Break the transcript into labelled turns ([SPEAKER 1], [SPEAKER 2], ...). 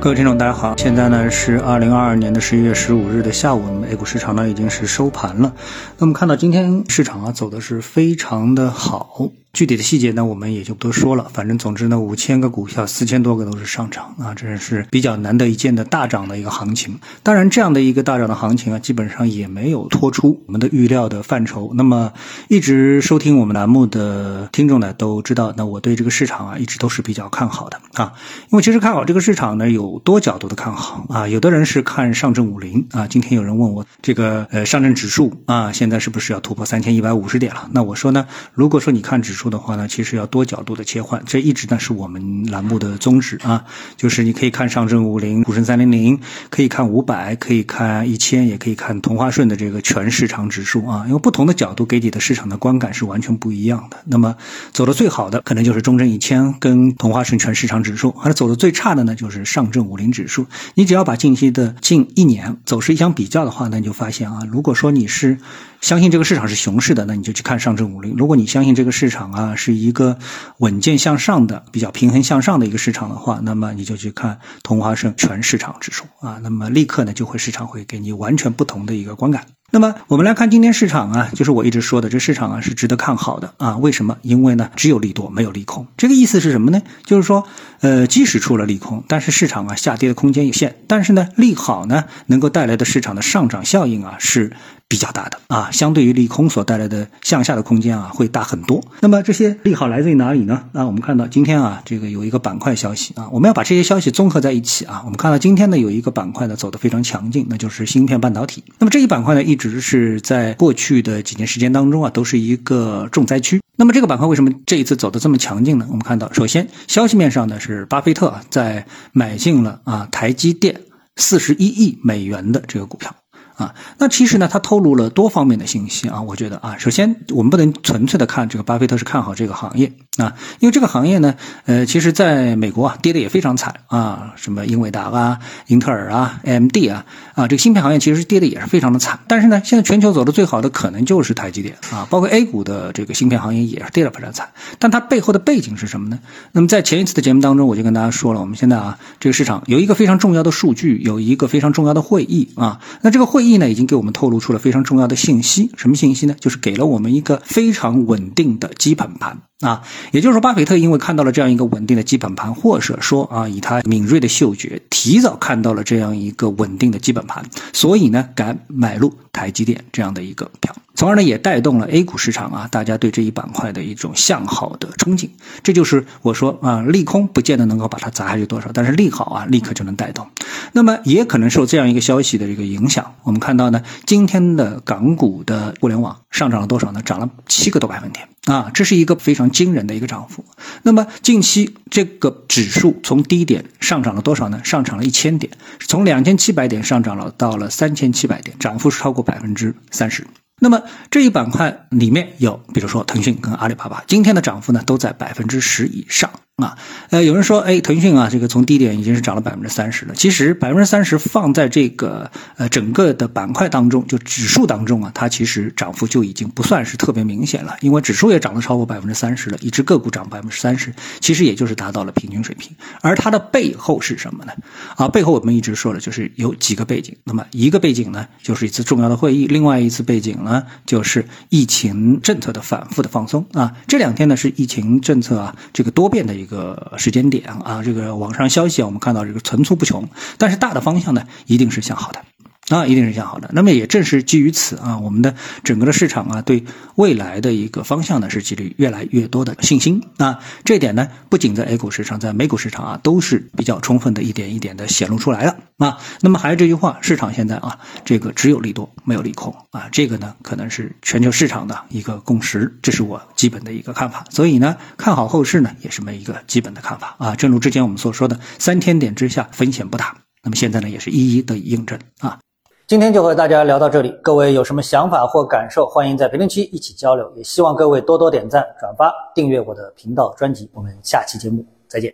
[SPEAKER 1] 各位听众，大家好，现在呢是二零二二年的十一月十五日的下午，那么 A 股市场呢已经是收盘了。那么看到今天市场啊走的是非常的好。具体的细节呢，我们也就不多说了。反正总之呢，五千个股票，四千多个都是上涨啊，这是比较难得一见的大涨的一个行情。当然，这样的一个大涨的行情啊，基本上也没有脱出我们的预料的范畴。那么，一直收听我们栏目的听众呢，都知道，那我对这个市场啊，一直都是比较看好的啊。因为其实看好这个市场呢，有多角度的看好啊。有的人是看上证五零啊。今天有人问我这个呃上证指数啊，现在是不是要突破三千一百五十点了？那我说呢，如果说你看指数，说的话呢，其实要多角度的切换，这一直呢是我们栏目的宗旨啊。就是你可以看上证五零、沪深三零零，可以看五百，可以看一千，也可以看同花顺的这个全市场指数啊。因为不同的角度给你的市场的观感是完全不一样的。那么走的最好的可能就是中证一千跟同花顺全市场指数，而走的最差的呢就是上证五零指数。你只要把近期的近一年走势一相比较的话，那你就发现啊，如果说你是相信这个市场是熊市的，那你就去看上证五零；如果你相信这个市场，啊，是一个稳健向上的、比较平衡向上的一个市场的话，那么你就去看同花顺全市场指数啊，那么立刻呢就会市场会给你完全不同的一个观感。那么我们来看今天市场啊，就是我一直说的，这市场啊是值得看好的啊。为什么？因为呢只有利多没有利空。这个意思是什么呢？就是说，呃，即使出了利空，但是市场啊下跌的空间有限，但是呢利好呢能够带来的市场的上涨效应啊是比较大的啊，相对于利空所带来的向下的空间啊会大很多。那么这些利好来自于哪里呢？那我们看到今天啊这个有一个板块消息啊，我们要把这些消息综合在一起啊。我们看到今天呢有一个板块呢走得非常强劲，那就是芯片半导体。那么这一板块呢一直是在过去的几年时间当中啊，都是一个重灾区。那么这个板块为什么这一次走得这么强劲呢？我们看到，首先消息面上呢是巴菲特在买进了啊台积电四十一亿美元的这个股票。啊，那其实呢，它透露了多方面的信息啊。我觉得啊，首先我们不能纯粹的看这个巴菲特是看好这个行业啊，因为这个行业呢，呃，其实在美国啊跌的也非常惨啊，什么英伟达啊、英特尔啊、AMD 啊啊，这个芯片行业其实跌的也是非常的惨。但是呢，现在全球走的最好的可能就是台积电啊，包括 A 股的这个芯片行业也是跌的非常惨。但它背后的背景是什么呢？那么在前一次的节目当中，我就跟大家说了，我们现在啊，这个市场有一个非常重要的数据，有一个非常重要的会议啊，那这个会议。呢，已经给我们透露出了非常重要的信息，什么信息呢？就是给了我们一个非常稳定的基本盘啊，也就是说，巴菲特因为看到了这样一个稳定的基本盘，或者说啊，以他敏锐的嗅觉，提早看到了这样一个稳定的基本盘，所以呢，敢买入台积电这样的一个票。从而呢，也带动了 A 股市场啊，大家对这一板块的一种向好的憧憬。这就是我说啊，利空不见得能够把它砸下去多少，但是利好啊，立刻就能带动。那么也可能受这样一个消息的这个影响，我们看到呢，今天的港股的互联网上涨了多少呢？涨了七个多百分点啊，这是一个非常惊人的一个涨幅。那么近期这个指数从低点上涨了多少呢？上涨了一千点，从两千七百点上涨了到了三千七百点，涨幅是超过百分之三十。那么这一板块里面有，比如说腾讯跟阿里巴巴，今天的涨幅呢都在百分之十以上。啊，呃，有人说，哎，腾讯啊，这个从低点已经是涨了百分之三十了。其实百分之三十放在这个呃整个的板块当中，就指数当中啊，它其实涨幅就已经不算是特别明显了。因为指数也涨了超过百分之三十了，一只个股涨百分之三十，其实也就是达到了平均水平。而它的背后是什么呢？啊，背后我们一直说了，就是有几个背景。那么一个背景呢，就是一次重要的会议；另外一次背景呢，就是疫情政策的反复的放松啊。这两天呢，是疫情政策啊这个多变的一个。个时间点啊，这个网上消息啊，我们看到这个层出不穷，但是大的方向呢，一定是向好的。啊，一定是向好的。那么也正是基于此啊，我们的整个的市场啊，对未来的一个方向呢，是积累越来越多的信心啊。这点呢，不仅在 A 股市场，在美股市场啊，都是比较充分的一点一点的显露出来了。啊，那么还是这句话，市场现在啊，这个只有利多没有利空啊，这个呢可能是全球市场的一个共识，这是我基本的一个看法。所以呢，看好后市呢，也是没一个基本的看法啊。正如之前我们所说的，三千点之下风险不大，那么现在呢，也是一一得以印证啊。今天就和大家聊到这里，各位有什么想法或感受，欢迎在评论区一起交流，也希望各位多多点赞、转发、订阅我的频道专辑。我们下期节目再见。